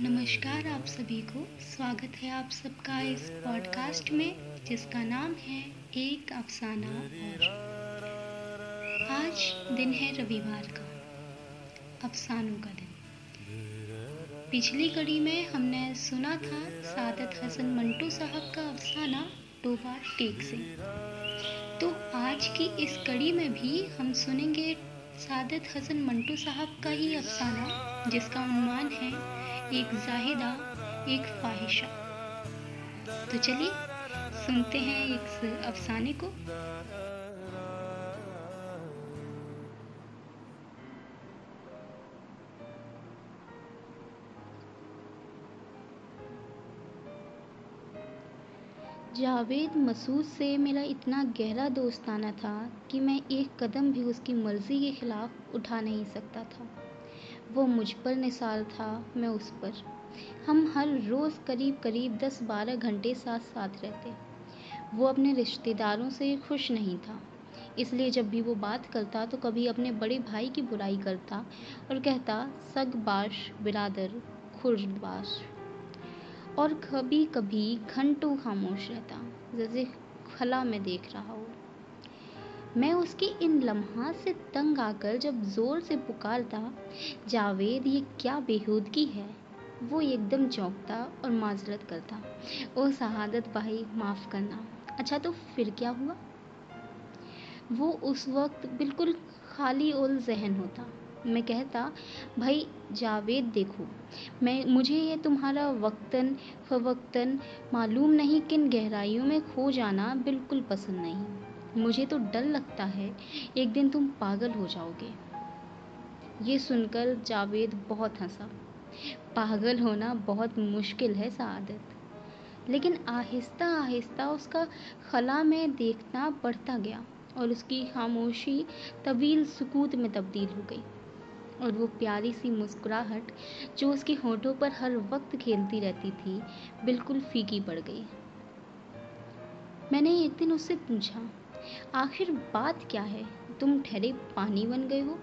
नमस्कार आप सभी को। स्वागत है आप सबका इस पॉडकास्ट में, जिसका नाम है एक अफसाना आज दिन है रविवार का, अफसानों का दिन। पिछली कड़ी में हमने सुना था सादत हसन मंटू साहब का अफसाना टोबा टेक से। तो आज की इस कड़ी में भी हम सुनेंगे सादत हसन मंटू साहब का ही अफसाना, जिसका उन्वान है एक जाहिदा, एक फाहिशा तो चलिए, सुनते हैं एक अफसाने को। जावेद मसूद से मेरा इतना गहरा दोस्ताना था कि मैं एक कदम भी उसकी मर्ज़ी के ख़िलाफ़ उठा नहीं सकता था। वो मुझ पर निसार था, मैं उस पर। हम हर रोज़ करीब करीब दस बारह घंटे साथ साथ रहते। वो अपने रिश्तेदारों से खुश नहीं था, इसलिए जब भी वो बात करता तो कभी अपने बड़े भाई की बुराई करता और कहता, सग बाश, बिरादर खुर्दबाश और कभी कभी घंटों खामोश रहता, जैसे खला में देख रहा हो। मैं उसकी इन लम्हा से तंग आकर जब ज़ोर से पुकारता, जावेद, ये क्या बेहूदगी है? वो एकदम चौंकता और माजरत करता। ओ शहादत भाई, माफ़ करना। अच्छा तो फिर क्या हुआ? वो उस वक्त बिल्कुल खाली और जहन होता। मैं कहता, भाई, जावेद देखो, मैं, मुझे ये तुम्हारा वक्तन, फवक्तन मालूम नहीं किन गहराइयों में खो जाना बिल्कुल पसंद नहीं। मुझे तो डर लगता है, एक दिन तुम पागल हो जाओगे। ये सुनकर जावेद बहुत हंसा। पागल होना बहुत मुश्किल है, सादत। लेकिन आहिस्ता आहिस्ता उसका खला में देखना बढ़ता गया और उसकी खामोशी तवील सुकूत में तब्दील हो गई। और वो प्यारी सी मुस्कुराहट जो उसके होठों पर हर वक्त खेलती रहती थी, बिल्कुल फीकी पड़ गई। मैंने एक दिन उससे पूछा आखिर बात क्या है? तुम ठहरे पानी बन गए हो।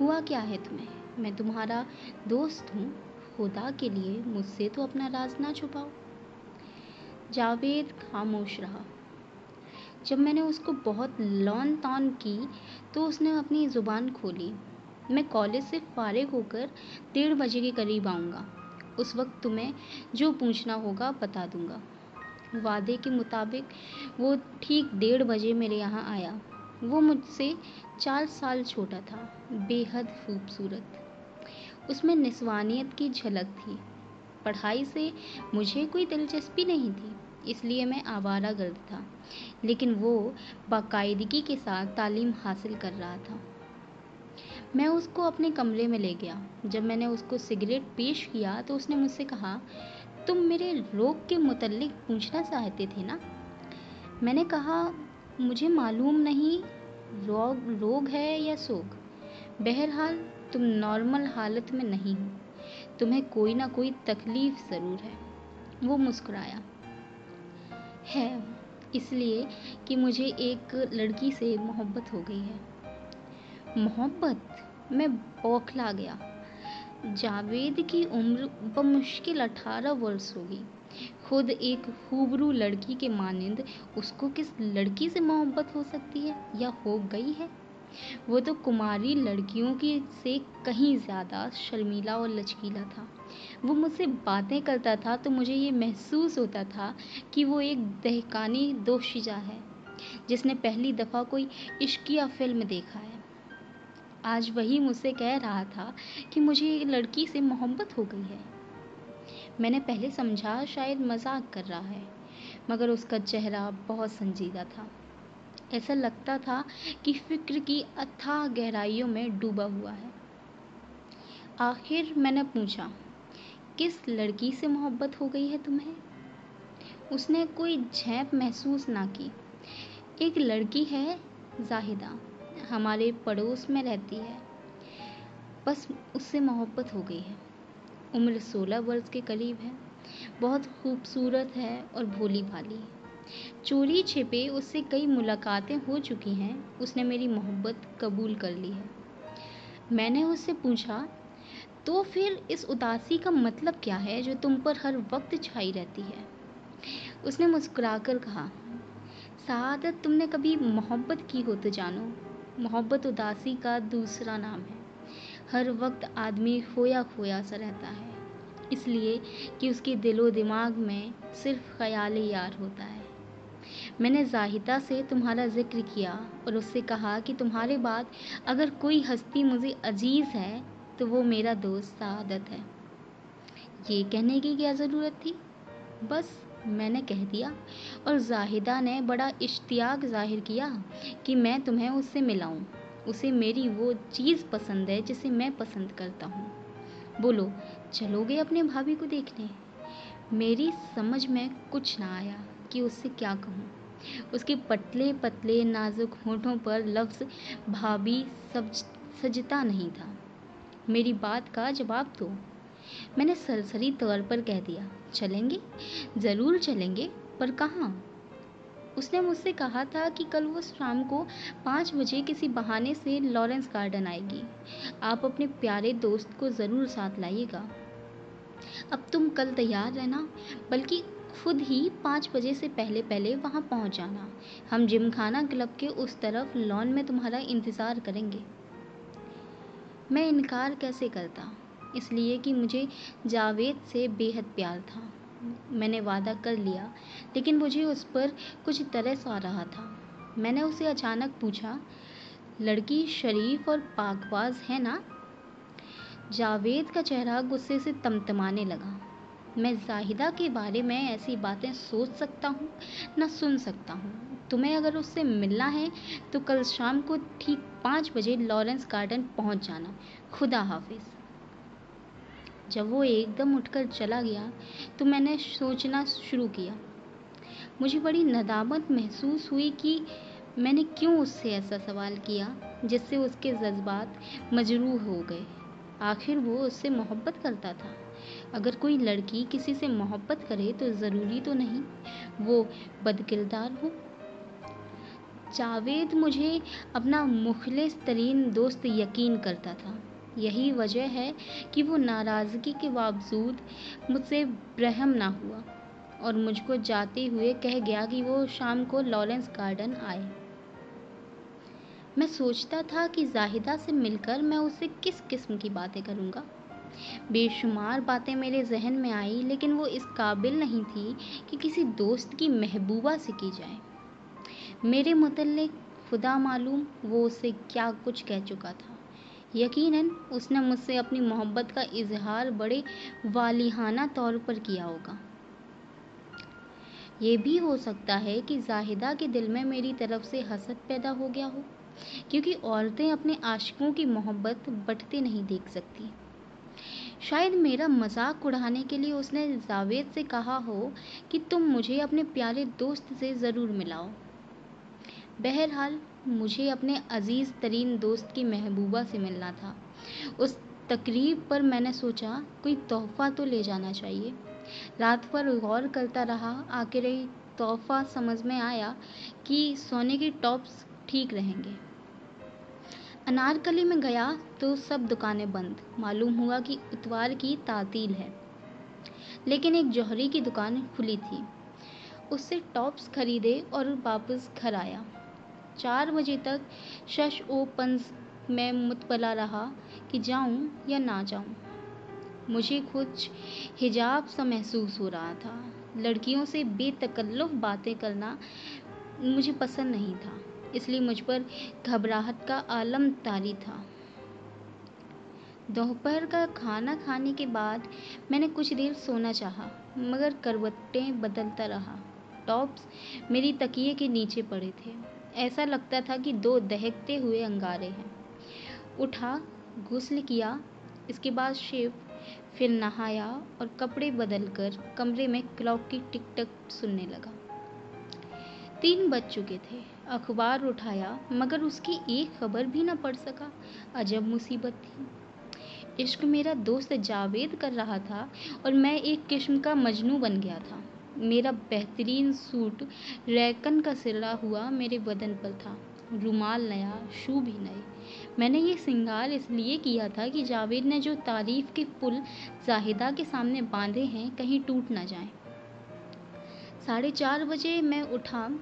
हुआ क्या है तुम्हें? मैं तुम्हारा दोस्त हूँ। खुदा के लिए मुझसे तो अपना राज ना छुपाओ। जावेद खामोश रहा। जब मैंने उसको बहुत लॉन तान की तो उसने अपनी ज़ुबान खोली। मैं कॉलेज से फारिग होकर डेढ़ बजे के करीब आऊँगा। उस वक्त तुम्हें जो पूछना होगा बता दूँगा। वादे के मुताबिक वो ठीक डेढ़ बजे मेरे यहाँ आया। वो मुझसे चार साल छोटा था, बेहद खूबसूरत। उसमें निस्वानियत की झलक थी। पढ़ाई से मुझे कोई दिलचस्पी नहीं थी, इसलिए मैं आवारा गर्द था। लेकिन वो बाकायदगी के साथ तालीम हासिल कर रहा था। मैं उसको अपने कमरे में ले गया। जब मैंने उसको सिगरेट पेश किया तो उसने मुझसे कहा तुम मेरे रोग के मुतल्लिक पूछना चाहते थे ना? मैंने कहा, मुझे मालूम नहीं, रोग रोग है या सोग बहरहाल, तुम नॉर्मल हालत में नहीं हो। तुम्हें कोई ना कोई तकलीफ़ ज़रूर है। वो मुस्कुराया। है, इसलिए कि मुझे एक लड़की से मोहब्बत हो गई है। मोहब्बत? मैं बौखला गया। जावेद की उम्र बमुश्किल अठारह वर्ष होगी। खुद एक खूबरू लड़की के मानंद, उसको किस लड़की से मोहब्बत हो सकती है या हो गई है? वो तो कुमारी लड़कियों की से कहीं ज़्यादा शर्मीला और लचकीला था। वो मुझसे बातें करता था तो मुझे ये महसूस होता था कि वो एक दहकानी दोशिजा है, जिसने पहली दफ़ा कोई इश्किया फ़िल्म देखा है। आज वही मुझसे कह रहा था कि मुझे एक लड़की से मोहब्बत हो गई है। मैंने पहले समझा शायद मज़ाक कर रहा है, मगर उसका चेहरा बहुत संजीदा था। ऐसा लगता था कि फ़िक्र की अथाह गहराइयों में डूबा हुआ है। आखिर मैंने पूछा, किस लड़की से मोहब्बत हो गई है तुम्हें? उसने कोई झेप महसूस ना की। एक लड़की है, जाहिदा। हमारे पड़ोस में रहती है। बस उससे मोहब्बत हो गई है। उम्र सोलह वर्ष के करीब है। बहुत खूबसूरत है और भोली भाली चोरी छिपे उससे कई मुलाकातें हो चुकी हैं। उसने मेरी मोहब्बत कबूल कर ली है। मैंने उससे पूछा तो फिर इस उदासी का मतलब क्या है जो तुम पर हर वक्त छाई रहती है? उसने मुस्कुराकर कहा सआदत तुमने कभी मोहब्बत की हो तो जानो। मोहब्बत उदासी का दूसरा नाम है। हर वक्त आदमी खोया खोया सा रहता है। इसलिए कि उसके दिलो दिमाग में सिर्फ़ ख्याल यार होता है। मैंने जाहिदा से तुम्हारा ज़िक्र किया और उससे कहा कि तुम्हारे बाद अगर कोई हस्ती मुझे अज़ीज़ है तो वो मेरा दोस्त सादत है। ये कहने की क्या ज़रूरत थी? बस मैंने कह दिया। और जाहिदा ने बड़ा इश्तियाक ज़ाहिर किया कि मैं तुम्हें उससे मिलाऊं। उसे मेरी वो चीज़ पसंद है जिसे मैं पसंद करता हूँ। बोलो, चलोगे अपने भाभी को देखने? मेरी समझ में कुछ ना आया कि उससे क्या कहूँ। उसके पतले पतले नाजुक होठों पर लफ्ज़ भाभी सब सजता नहीं था। मेरी बात का जवाब दो। मैंने सरसरी तौर पर कह दिया, चलेंगे? ज़रूर चलेंगे, पर कहाँ? उसने मुझसे कहा था कि कल वो शाम को पाँच बजे किसी बहाने से लॉरेंस गार्डन आएगी। आप अपने प्यारे दोस्त को ज़रूर साथ लाइएगा। अब तुम कल तैयार रहना, बल्कि खुद ही पाँच बजे से पहले पहले वहाँ पहुँच जाना। हम जिमखाना क्लब के उस तरफ़ लॉन में तुम्हारा इंतज़ार करेंगे। मैं इनकार कैसे करता? इसलिए कि मुझे जावेद से बेहद प्यार था। मैंने वादा कर लिया, लेकिन मुझे उस पर कुछ तरस आ रहा था। मैंने उसे अचानक पूछा, लड़की शरीफ और पाकबाज है ना? जावेद का चेहरा गुस्से से तमतमाने लगा। मैं जाहिदा के बारे में ऐसी बातें सोच सकता हूँ, न सुन सकता हूँ। तुम्हें अगर उससे मिलना है तो कल शाम को ठीक पाँच बजे लॉरेंस गार्डन पहुँच जाना। खुदा हाफिज़। जब वो एकदम उठकर चला गया तो मैंने सोचना शुरू किया। मुझे बड़ी नदामत महसूस हुई कि मैंने क्यों उससे ऐसा सवाल किया, जिससे उसके जज्बात मजरूह हो गए। आखिर वो उससे मोहब्बत करता था। अगर कोई लड़की किसी से मोहब्बत करे तो ज़रूरी तो नहीं, वो बदकिरदार हो। जावेद मुझे अपना मुखलिस तरीन दोस्त यकीन करता था। यही वजह है कि वो नाराज़गी के बावजूद मुझसे ब्रहम ना हुआ और मुझको जाते हुए कह गया कि वो शाम को लॉरेंस गार्डन आए। मैं सोचता था कि जाहिदा से मिलकर मैं उससे किस किस्म की बातें करूँगा। बेशुमार बातें मेरे जहन में आई, लेकिन वो इस काबिल नहीं थी कि किसी दोस्त की महबूबा से की जाए। मेरे मतलब खुदा मालूम वो उससे क्या कुछ कह चुका था। यकीनन उसने मुझसे अपनी मोहब्बत का इजहार बड़े वालिहाना तौर पर किया होगा। ये भी हो सकता है कि जाहिदा के दिल में मेरी तरफ़ से हसद पैदा हो गया हो, क्योंकि औरतें अपने आशिकों की मोहब्बत बटते नहीं देख सकती। शायद मेरा मज़ाक उड़ाने के लिए उसने जावेद से कहा हो कि तुम मुझे अपने प्यारे दोस्त से ज़रूर मिलाओ। बहरहाल मुझे अपने अज़ीज़ तरीन दोस्त की महबूबा से मिलना था। उस तकरीब पर मैंने सोचा, कोई तोहफ़ा तो ले जाना चाहिए। रात भर गौर करता रहा, आखिर तोहफ़ा समझ में आया कि सोने के टॉप्स ठीक रहेंगे। अनारकली में गया तो सब दुकानें बंद। मालूम हुआ कि इतवार की तातील है। लेकिन एक जौहरी की दुकान खुली थी। उससे टॉप्स खरीदे और वापस घर आया। चार बजे तक शश ओ पंज में मुतबला रहा कि जाऊँ या ना जाऊँ। मुझे कुछ हिजाब सा महसूस हो रहा था। लड़कियों से बेतकल्लुफ़ बातें करना मुझे पसंद नहीं था, इसलिए मुझ पर घबराहट का आलम तारी था। दोपहर का खाना खाने के बाद मैंने कुछ देर सोना चाहा, मगर करवटें बदलता रहा। टॉप्स मेरी तकिए के नीचे पड़े थे। ऐसा लगता था कि दो दहकते हुए अंगारे हैं। उठा गुस्ल किया, इसके बाद शेव फिर नहाया और कपड़े बदलकर कमरे में क्लॉक की टिक टक सुनने लगा। तीन बज चुके थे। अखबार उठाया, मगर उसकी एक खबर भी न पढ़ सका। अजब मुसीबत थी। इश्क मेरा दोस्त जावेद कर रहा था और मैं एक किस्म का मजनू बन गया था। मेरा बेहतरीन सूट रैकन का सिरा हुआ मेरे बदन पर था। रुमाल नया, शू भी नए। मैंने ये सिंगार इसलिए किया था कि जावेद ने जो तारीफ़ के पुल जाहिदा के सामने बांधे हैं, कहीं टूट ना जाए। साढ़े चार बजे मैं उठा,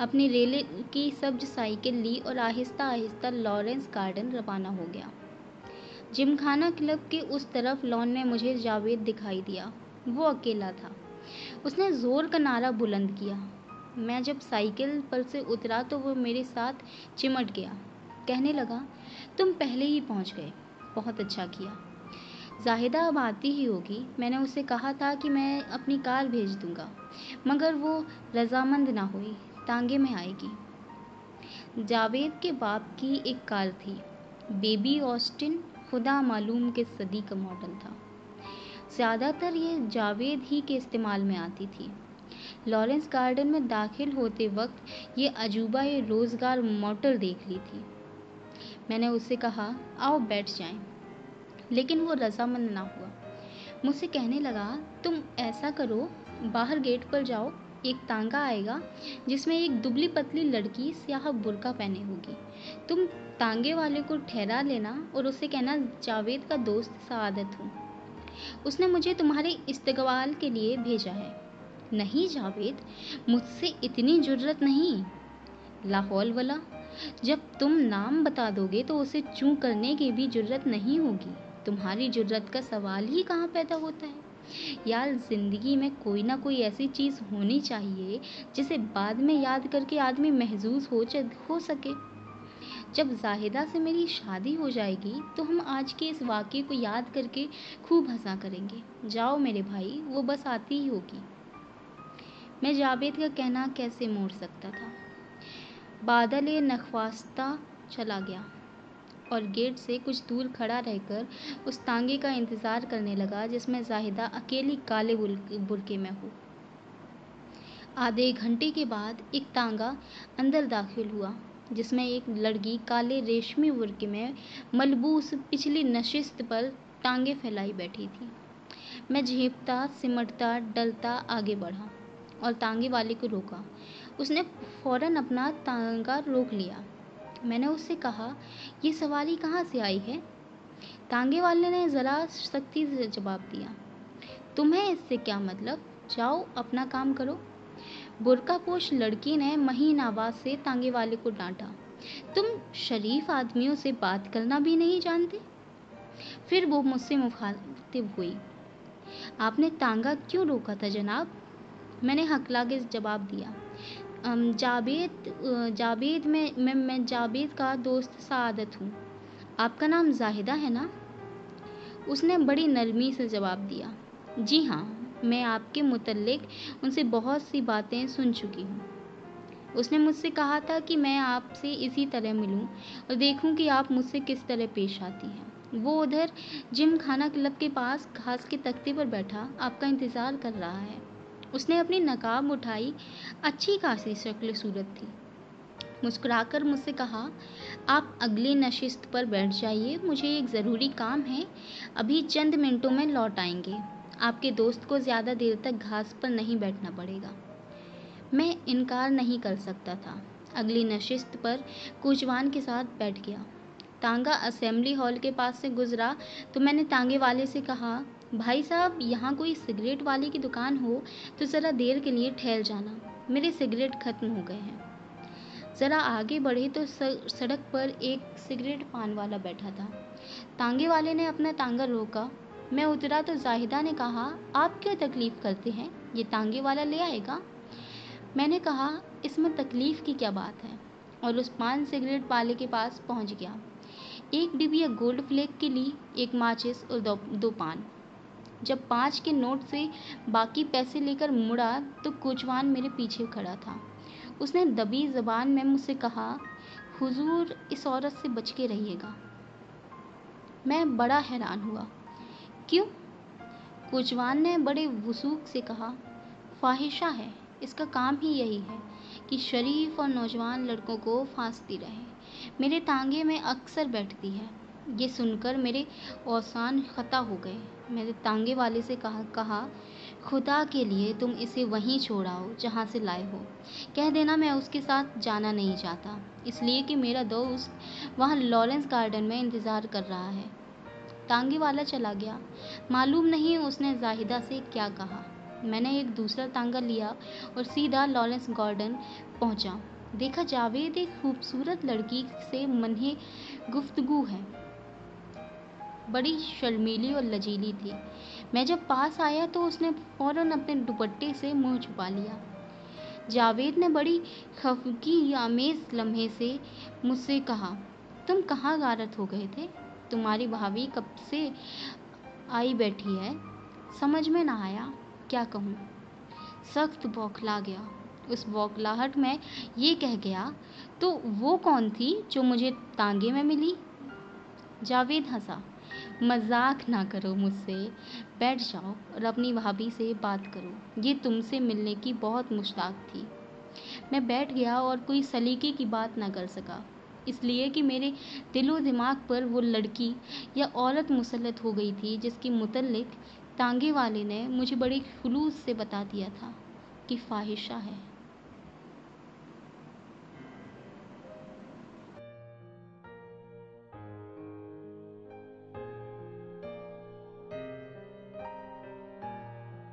अपनी रेले की सब्ज साइकिल ली और आहिस्ता आहिस्ता लॉरेंस गार्डन रवाना हो गया। जिमखाना क्लब के उस तरफ़ लॉन में मुझे जावेद दिखाई दिया। वो अकेला था। उसने ज़ोर का नारा बुलंद किया। मैं जब साइकिल पर से उतरा तो वो मेरे साथ चिमट गया। कहने लगा, तुम पहले ही पहुँच गए। बहुत अच्छा किया। जाहिदा अब आती ही होगी। मैंने उसे कहा था कि मैं अपनी कार भेज दूँगा, मगर वो रजामंद ना हुई तांगे में आएगी। जावेद के बाप की एक कार थी। बेबी ऑस्टिन खुदा मालूम के सदी का मॉडल था। ज़्यादातर ये जावेद ही के इस्तेमाल में आती थी। लॉरेंस गार्डन में दाखिल होते वक्त ये अजूबा ये रोज़गार मोटर देख ली थी। मैंने उससे कहा, आओ बैठ जाएँ। लेकिन वो रजामंद ना हुआ। मुझसे कहने लगा, तुम ऐसा करो, बाहर गेट पर जाओ, एक तांगा आएगा, जिसमें एक दुबली पतली लड़की स्याह बुरका पहने होगी। तुम तांगे वाले को ठहरा लेना और उसे कहना, जावेद का दोस्त सादत हूँ उसने मुझे तुम्हारे इस्तकबाल के लिए भेजा है। नहीं जावेद, मुझसे इतनी ज़रूरत नहीं। लाहौल वाला, जब तुम नाम बता दोगे तो उसे चू करने की भी ज़रूरत नहीं होगी। तुम्हारी ज़रूरत का सवाल ही कहाँ पैदा होता है? यार, ज़िंदगी में कोई ना कोई ऐसी चीज़ होनी चाहिए जिसे बाद में याद करके आदमी महजूज हो हो सके। जब जाहिदा से मेरी शादी हो जाएगी तो हम आज के इस वाक़े को याद करके खूब हंसा करेंगे। जाओ मेरे भाई, वो बस आती ही होगी। मैं जावेद का कहना कैसे मोड़ सकता था? बादल नखवास्ता चला गया, और गेट से कुछ दूर खड़ा रहकर उस तांगे का इंतज़ार करने लगा, जिसमें जाहिदा अकेली काले बुरके में हो। आधे घंटे के बाद एक तांगा अंदर दाखिल हुआ। जिसमें एक लड़की काले रेशमी बुरके में मलबूस पिछली नशिस्त पर टांगे फैलाई बैठी थी। मैं झेपता, सिमटता, डलता आगे बढ़ा और तांगे वाले को रोका। उसने फ़ौरन अपना तांगा रोक लिया। मैंने उससे कहा, ये सवारी कहाँ से आई है? तांगे वाले ने ज़रा सख्ती से जवाब दिया, तुम्हें इससे क्या मतलब? जाओ, अपना काम करो। बुरका पोश लड़की ने महीन आवाज़ से तांगे वाले को डांटा। तुम शरीफ आदमियों से बात करना भी नहीं जानते? फिर वो मुझसे मुखातिब हुई। आपने तांगा क्यों रोका था जनाब? मैंने हकला के जवाब दिया। जावेद जावेद में, मैं मैं जावेद का दोस्त सादत हूँ। आपका नाम जाहिदा है ना? उसने बड़ी नरमी से जवाब दिया। जी हाँ मैं आपके मुतल्लिक उनसे बहुत सी बातें सुन चुकी हूँ। उसने मुझसे कहा था कि मैं आपसे इसी तरह मिलूं और देखूँ कि आप मुझसे किस तरह पेश आती हैं। वो उधर जिम खाना क्लब के पास घास के तख्ते पर बैठा, आपका इंतज़ार कर रहा है। उसने अपनी नकाब उठाई, अच्छी खासी शक्ल सूरत थी। मुस्कुराकर मुझसे कहा, आप अगली नशिस्त पर बैठ जाइए, मुझे एक ज़रूरी काम है, अभी चंद मिनटों में लौट आएँगे। आपके दोस्त को ज़्यादा देर तक घास पर नहीं बैठना पड़ेगा। मैं इनकार नहीं कर सकता था। अगली नशिस्त पर कुचवान के साथ बैठ गया। तांगा असेंबली हॉल के पास से गुजरा तो मैंने तांगे वाले से कहा, भाई साहब, यहाँ कोई सिगरेट वाले की दुकान हो तो ज़रा देर के लिए ठहर जाना। मेरे सिगरेट ख़त्म हो गए हैं। ज़रा आगे बढ़े तो सड़क पर एक सिगरेट पान वाला बैठा था। तांगे वाले ने अपना तांगा रोका मैं उतरा तो जाहिदा ने कहा आप क्यों तकलीफ़ करते हैं? ये तांगे वाला ले आएगा? मैंने कहा इसमें तकलीफ़ की क्या बात है? और उस पान सिगरेट वाले के पास पहुँच गया। एक डिबिया गोल्ड फ्लेक के लिए एक माचिस और दो, दो पान। जब पाँच के नोट से बाकी पैसे लेकर मुड़ा तो कुचवान मेरे पीछे खड़ा था। उसने दबी ज़बान में मुझसे कहा हुजूर इस औरत से बच के रहिएगा। मैं बड़ा हैरान हुआ। क्यों? कुचवान ने बड़े वसूख से कहा, ख्वाहिशा है, इसका काम ही यही है कि शरीफ और नौजवान लड़कों को फांसती रहे। मेरे तांगे में अक्सर बैठती है। ये सुनकर मेरे औसान ख़ता हो गए। मैंने तांगे वाले से कहा कहा, खुदा के लिए तुम इसे वहीं छोड़ाओ जहाँ से लाए हो। कह देना, मैं उसके साथ जाना नहीं चाहता। इसलिए कि मेरा दोस्त वहाँ लॉरेंस गार्डन में इंतज़ार कर रहा है। टांगे वाला चला गया। मालूम नहीं उसने जाहिदा से क्या कहा। मैंने एक दूसरा तांगा लिया और सीधा लॉरेंस गार्डन पहुँचा। देखा, जावेद एक खूबसूरत लड़की से मन्हे गुफ्तगु है। बड़ी शर्मीली और लजीली थी। मैं जब पास आया तो उसने फ़ौरन अपने दुपट्टे से मुँह छुपा लिया। जावेद ने बड़ी खफगी आमेज लम्हे से मुझसे कहा, तुम कहाँ गारत हो गए थे? तुम्हारी भाभी कब से आई बैठी है? समझ में ना आया। क्या कहूँ? सख्त बौखला गया। उस बौखलाहट में ये कह गया तो वो कौन थी जो मुझे तांगे में मिली? जावेद हंसा, मज़ाक ना करो मुझसे। बैठ जाओ और अपनी भाभी से बात करो। ये तुमसे मिलने की बहुत मुश्ताक थी। मैं बैठ गया और कोई सलीके की बात ना कर सका। इसलिए कि मेरे दिलो दिमाग पर वो लड़की या औरत मुसलत हो गई थी जिसकी मुतलक तांगे वाले ने मुझे बड़े खुलूस से बता दिया था कि फ़ाहिशा है।